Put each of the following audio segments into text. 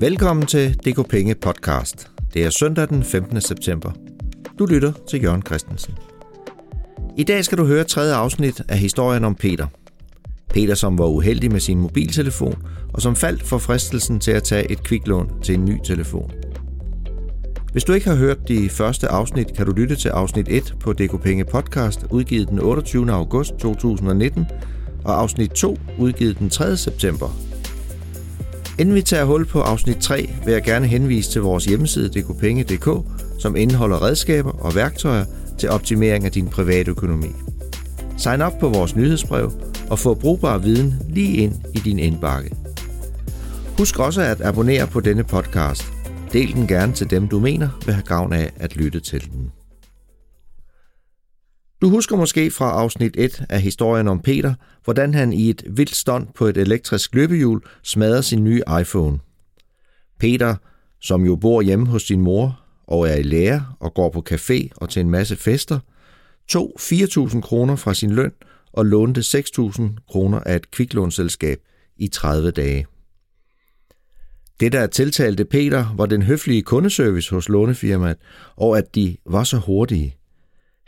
Velkommen til DK Penge podcast. Det er søndag den 15. september. Du lytter til Jørgen Christensen. I dag skal du høre tredje afsnit af historien om Peter. Peter, som var uheldig med sin mobiltelefon, og som faldt for fristelsen til at tage et kviklån til en ny telefon. Hvis du ikke har hørt de første afsnit, kan du lytte til afsnit 1 på DK Penge podcast, udgivet den 28. august 2019, og afsnit 2, udgivet den 3. september Inden vi tager hul på afsnit 3, vil jeg gerne henvise til vores hjemmeside dkpenge.dk, som indeholder redskaber og værktøjer til optimering af din private økonomi. Sign op på vores nyhedsbrev og få brugbar viden lige ind i din indbakke. Husk også at abonnere på denne podcast. Del den gerne til dem, du mener vil have gavn af at lytte til den. Du husker måske fra afsnit 1 af historien om Peter, hvordan han i et vildt stånd på et elektrisk løbehjul smadrer sin nye iPhone. Peter, som jo bor hjemme hos sin mor og er i lære og går på café og til en masse fester, tog 4.000 kroner fra sin løn og lånte 6.000 kroner af et kviklånsselskab i 30 dage. Det, der tiltalte Peter, var den høflige kundeservice hos lånefirmaet, og at de var så hurtige.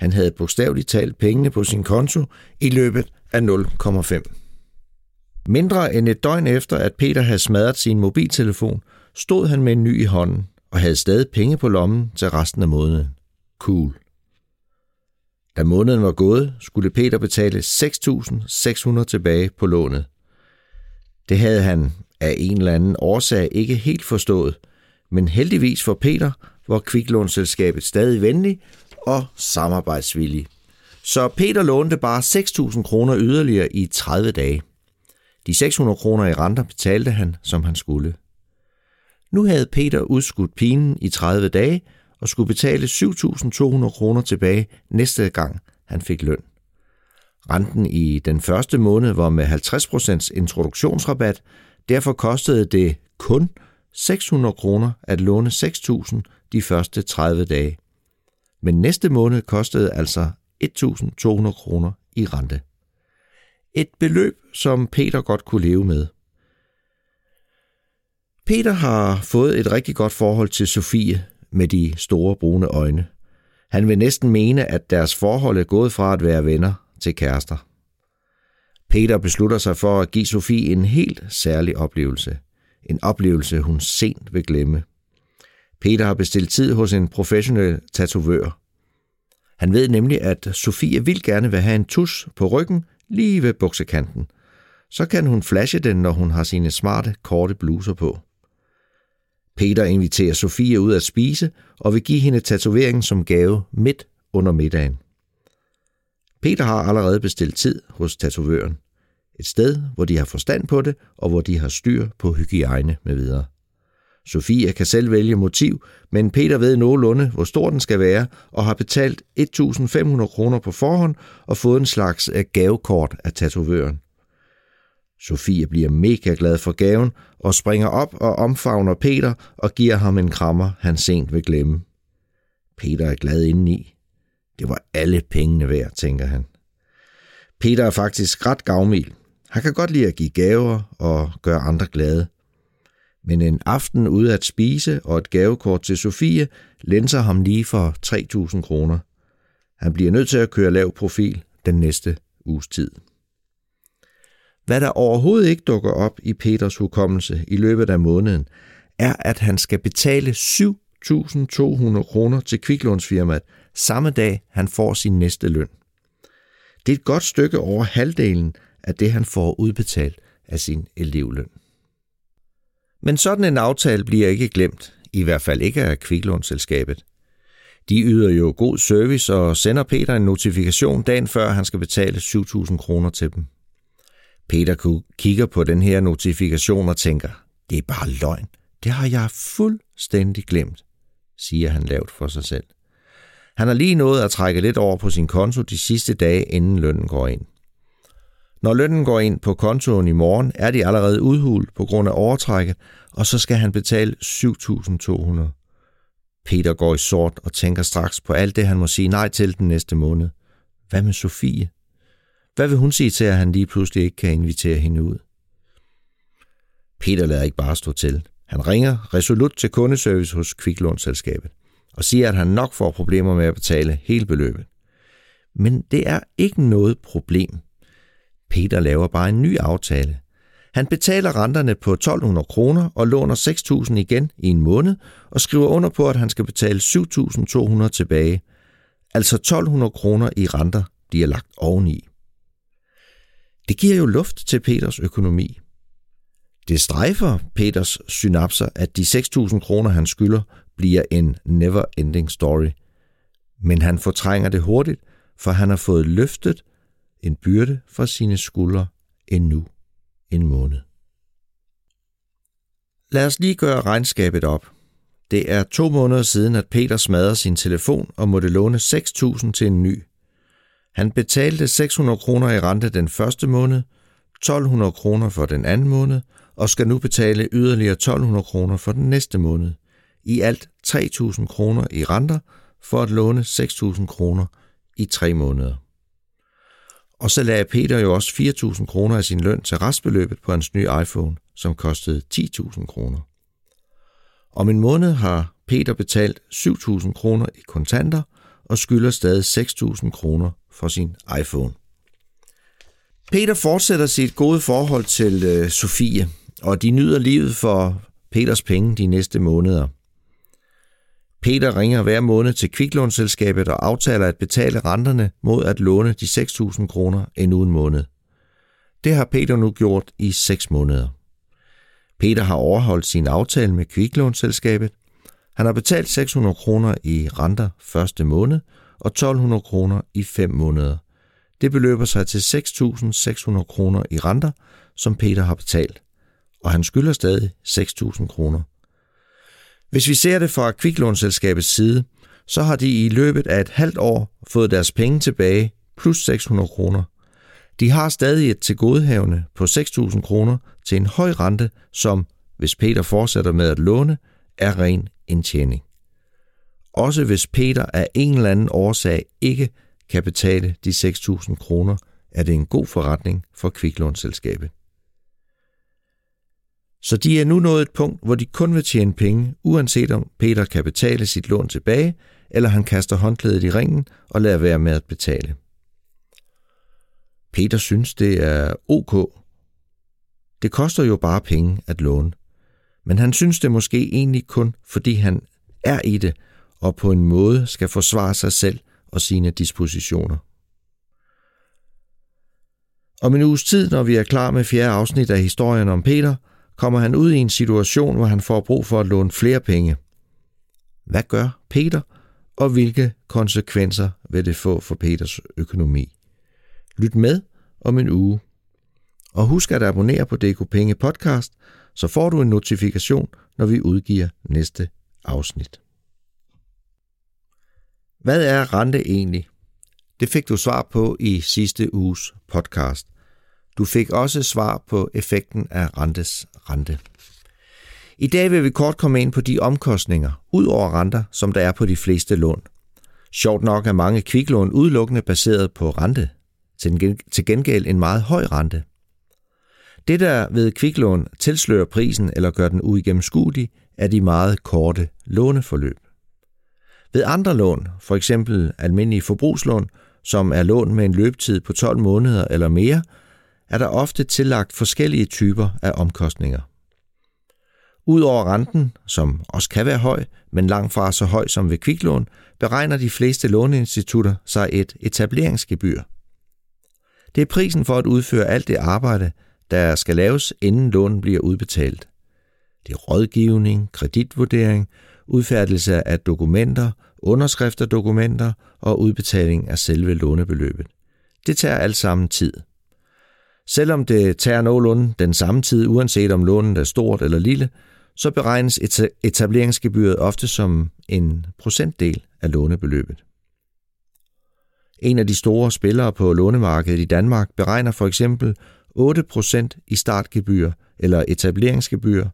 Han havde bogstaveligt talt pengene på sin konto i løbet af 0,5. Mindre end et døgn efter, at Peter havde smadret sin mobiltelefon, stod han med en ny i hånden og havde stadig penge på lommen til resten af måneden. Cool. Da måneden var gået, skulle Peter betale 6.600 tilbage på lånet. Det havde han af en eller anden årsag ikke helt forstået, men heldigvis for Peter var kviklånsselskabet stadig venlig og samarbejdsvillig. Så Peter lånte bare 6.000 kroner yderligere i 30 dage. De 600 kroner i renter betalte han, som han skulle. Nu havde Peter udskudt pinen i 30 dage og skulle betale 7.200 kroner tilbage næste gang han fik løn. Renten i den første måned var med 50% introduktionsrabat, derfor kostede det kun 600 kroner at låne 6.000 de første 30 dage men næste måned kostede altså 1.200 kroner i rente. Et beløb, som Peter godt kunne leve med. Peter har fået et rigtig godt forhold til Sofie med de store brune øjne. Han vil næsten mene, at deres forhold er gået fra at være venner til kærester. Peter beslutter sig for at give Sofie en helt særlig oplevelse. En oplevelse, hun sent vil glemme. Peter har bestilt tid hos en professionel tatovør. Han ved nemlig, at Sofie vil gerne vil have en tus på ryggen lige ved buksekanten. Så kan hun flashe den, når hun har sine smarte, korte bluser på. Peter inviterer Sofie ud at spise og vil give hende tatoveringen som gave midt under middagen. Peter har allerede bestilt tid hos tatovøren. Et sted, hvor de har forstand på det, og hvor de har styr på hygiejne med videre. Sofie kan selv vælge motiv, men Peter ved nogenlunde, hvor stor den skal være, og har betalt 1.500 kroner på forhånd og fået en slags øh, gavekort af tatovøren. Sofie bliver mega glad for gaven og springer op og omfavner Peter og giver ham en krammer, han sent vil glemme. Peter er glad indeni. Det var alle pengene værd, tænker han. Peter er faktisk ret gavmild. Han kan godt lide at give gaver og gøre andre glade – men en aften ude at spise og et gavekort til Sofie lænser ham lige for 3.000 kroner. Han bliver nødt til at køre lav profil den næste uges tid. Hvad der overhovedet ikke dukker op i Peters hukommelse i løbet af måneden, er, at han skal betale 7.200 kroner til kviklånsfirmaet samme dag, han får sin næste løn. Det er et godt stykke over halvdelen af det, han får udbetalt af sin elevløn. Men sådan en aftale bliver ikke glemt, i hvert fald ikke af kviklånsselskabet. De yder jo god service og sender Peter en notifikation dagen før han skal betale 7.000 kroner til dem. Peter kigger på den her notifikation og tænker, det er bare løgn. Det har jeg fuldstændig glemt, siger han lavt for sig selv. Han har lige nået at trække lidt over på sin konto de sidste dage, inden lønnen går ind. Når lønnen går ind på kontoen i morgen, er de allerede udhult på grund af overtrækket, og så skal han betale 7.200. Peter går i sort og tænker straks på alt det, han må sige nej til den næste måned. Hvad med Sofie? Hvad vil hun sige til, at han lige pludselig ikke kan invitere hende ud? Peter lader ikke bare stå til. Han ringer resolut til kundeservice hos Kviklånsselskabet og siger, at han nok får problemer med at betale hele beløbet. Men det er ikke noget problem. Peter laver bare en ny aftale. Han betaler renterne på 1200 kroner og låner 6.000 igen i en måned og skriver under på, at han skal betale 7.200 tilbage. Altså 1200 kroner i renter, de er lagt oveni. Det giver jo luft til Peters økonomi. Det strejfer Peters synapser, at de 6.000 kroner, han skylder, bliver en never-ending story. Men han fortrænger det hurtigt, for han har fået løftet en byrde fra sine skuldre endnu en måned. Lad os lige gøre regnskabet op. Det er to måneder siden, at Peter smadrede sin telefon og måtte låne 6.000 til en ny. Han betalte 600 kroner i rente den første måned, 1200 kroner for den anden måned og skal nu betale yderligere 1200 kroner for den næste måned. I alt 3000 kroner i renter for at låne 6000 kroner i tre måneder. Og så lagde Peter jo også 4.000 kroner af sin løn til restbeløbet på hans nye iPhone, som kostede 10.000 kroner. Om en måned har Peter betalt 7.000 kroner i kontanter og skylder stadig 6.000 kroner for sin iPhone. Peter fortsætter sit gode forhold til øh, Sofie, og de nyder livet for Peters penge de næste måneder. Peter ringer hver måned til kviklånsselskabet og aftaler at betale renterne mod at låne de 6.000 kroner endnu en måned. Det har Peter nu gjort i 6 måneder. Peter har overholdt sin aftale med kviklånsselskabet. Han har betalt 600 kroner i renter første måned og 1200 kroner i 5 måneder. Det beløber sig til 6.600 kroner i renter, som Peter har betalt, og han skylder stadig 6.000 kroner. Hvis vi ser det fra kviklånsselskabets side, så har de i løbet af et halvt år fået deres penge tilbage plus 600 kroner. De har stadig et tilgodehavende på 6.000 kroner til en høj rente, som, hvis Peter fortsætter med at låne, er ren indtjening. Også hvis Peter af en eller anden årsag ikke kan betale de 6.000 kroner, er det en god forretning for kviklånsselskabet. Så de er nu nået et punkt, hvor de kun vil tjene penge, uanset om Peter kan betale sit lån tilbage, eller han kaster håndklædet i ringen og lader være med at betale. Peter synes, det er ok. Det koster jo bare penge at låne. Men han synes det måske egentlig kun, fordi han er i det, og på en måde skal forsvare sig selv og sine dispositioner. Om en uges tid, når vi er klar med fjerde afsnit af historien om Peter, kommer han ud i en situation, hvor han får brug for at låne flere penge. Hvad gør Peter, og hvilke konsekvenser vil det få for Peters økonomi? Lyt med om en uge. Og husk at abonnere på DK Penge podcast, så får du en notifikation, når vi udgiver næste afsnit. Hvad er rente egentlig? Det fik du svar på i sidste uges podcast. Du fik også svar på effekten af rentes rente. I dag vil vi kort komme ind på de omkostninger, ud over renter, som der er på de fleste lån. Sjovt nok er mange kviklån udelukkende baseret på rente, til gengæld en meget høj rente. Det, der ved kviklån tilslører prisen eller gør den uigennemskuelig, er de meget korte låneforløb. Ved andre lån, for eksempel almindelige forbrugslån, som er lån med en løbetid på 12 måneder eller mere, er der ofte tillagt forskellige typer af omkostninger. Udover renten, som også kan være høj, men langt fra så høj som ved kviklån, beregner de fleste låneinstitutter sig et etableringsgebyr. Det er prisen for at udføre alt det arbejde, der skal laves, inden lånen bliver udbetalt. Det er rådgivning, kreditvurdering, udfærdelse af dokumenter, underskrift af dokumenter og udbetaling af selve lånebeløbet. Det tager alt sammen tid. Selvom det tager nogenlunde den samme tid, uanset om lånet er stort eller lille, så beregnes etableringsgebyret ofte som en procentdel af lånebeløbet. En af de store spillere på lånemarkedet i Danmark beregner for eksempel 8% i startgebyr eller etableringsgebyr.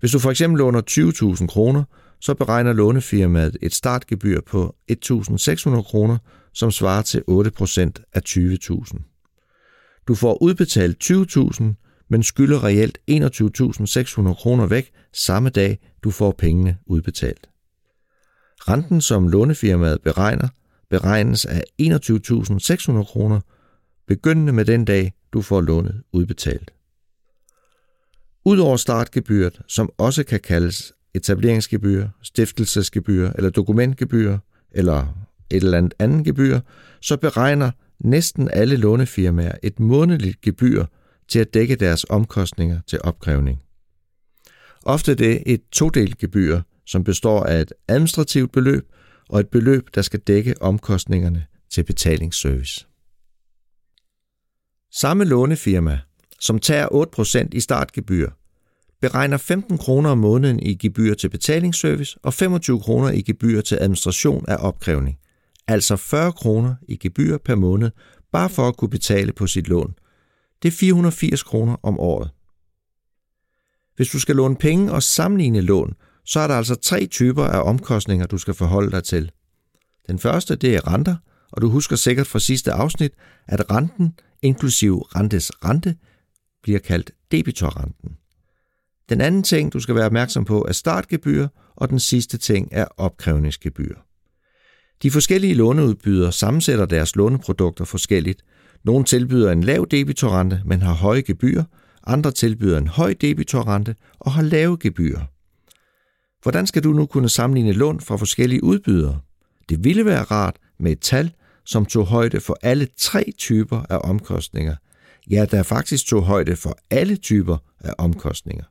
Hvis du for eksempel låner 20.000 kroner, så beregner lånefirmaet et startgebyr på 1.600 kroner, som svarer til 8% af 20.000. Du får udbetalt 20.000, men skylder reelt 21.600 kroner væk samme dag, du får pengene udbetalt. Renten, som lånefirmaet beregner, beregnes af 21.600 kroner, begyndende med den dag, du får lånet udbetalt. Udover startgebyret, som også kan kaldes etableringsgebyr, stiftelsesgebyr eller dokumentgebyr eller et eller andet andet gebyr, så beregner næsten alle lånefirmaer et månedligt gebyr til at dække deres omkostninger til opkrævning. Ofte er det et todelt gebyr, som består af et administrativt beløb og et beløb, der skal dække omkostningerne til betalingsservice. Samme lånefirma, som tager 8% i startgebyr, beregner 15 kroner om måneden i gebyr til betalingsservice og 25 kroner i gebyr til administration af opkrævning, altså 40 kroner i gebyr per måned, bare for at kunne betale på sit lån. Det er 480 kroner om året. Hvis du skal låne penge og sammenligne lån, så er der altså tre typer af omkostninger, du skal forholde dig til. Den første, det er renter, og du husker sikkert fra sidste afsnit, at renten, inklusiv rentes rente, bliver kaldt debitorrenten. Den anden ting, du skal være opmærksom på, er startgebyr, og den sidste ting er opkrævningsgebyr. De forskellige låneudbydere sammensætter deres låneprodukter forskelligt. Nogle tilbyder en lav debitorrente, men har høje gebyrer. Andre tilbyder en høj debitorrente og har lave gebyrer. Hvordan skal du nu kunne sammenligne lån fra forskellige udbydere? Det ville være rart med et tal, som tog højde for alle tre typer af omkostninger. Ja, der faktisk tog højde for alle typer af omkostninger.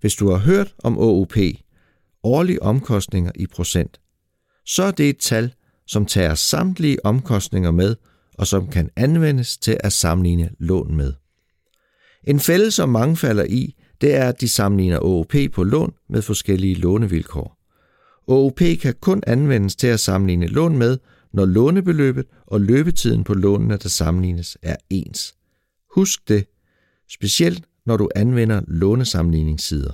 Hvis du har hørt om OOP, årlige omkostninger i procent, så er det et tal, som tager samtlige omkostninger med, og som kan anvendes til at sammenligne lån med. En fælde, som mange falder i, det er, at de sammenligner OOP på lån med forskellige lånevilkår. OOP kan kun anvendes til at sammenligne lån med, når lånebeløbet og løbetiden på lånene, der sammenlignes, er ens. Husk det, specielt når du anvender lånesammenligningssider.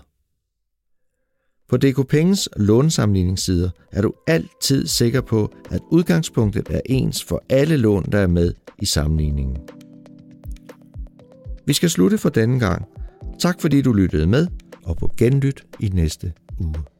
På DK Penges lånesammenligningssider er du altid sikker på, at udgangspunktet er ens for alle lån, der er med i sammenligningen. Vi skal slutte for denne gang. Tak fordi du lyttede med, og på genlyt i næste uge.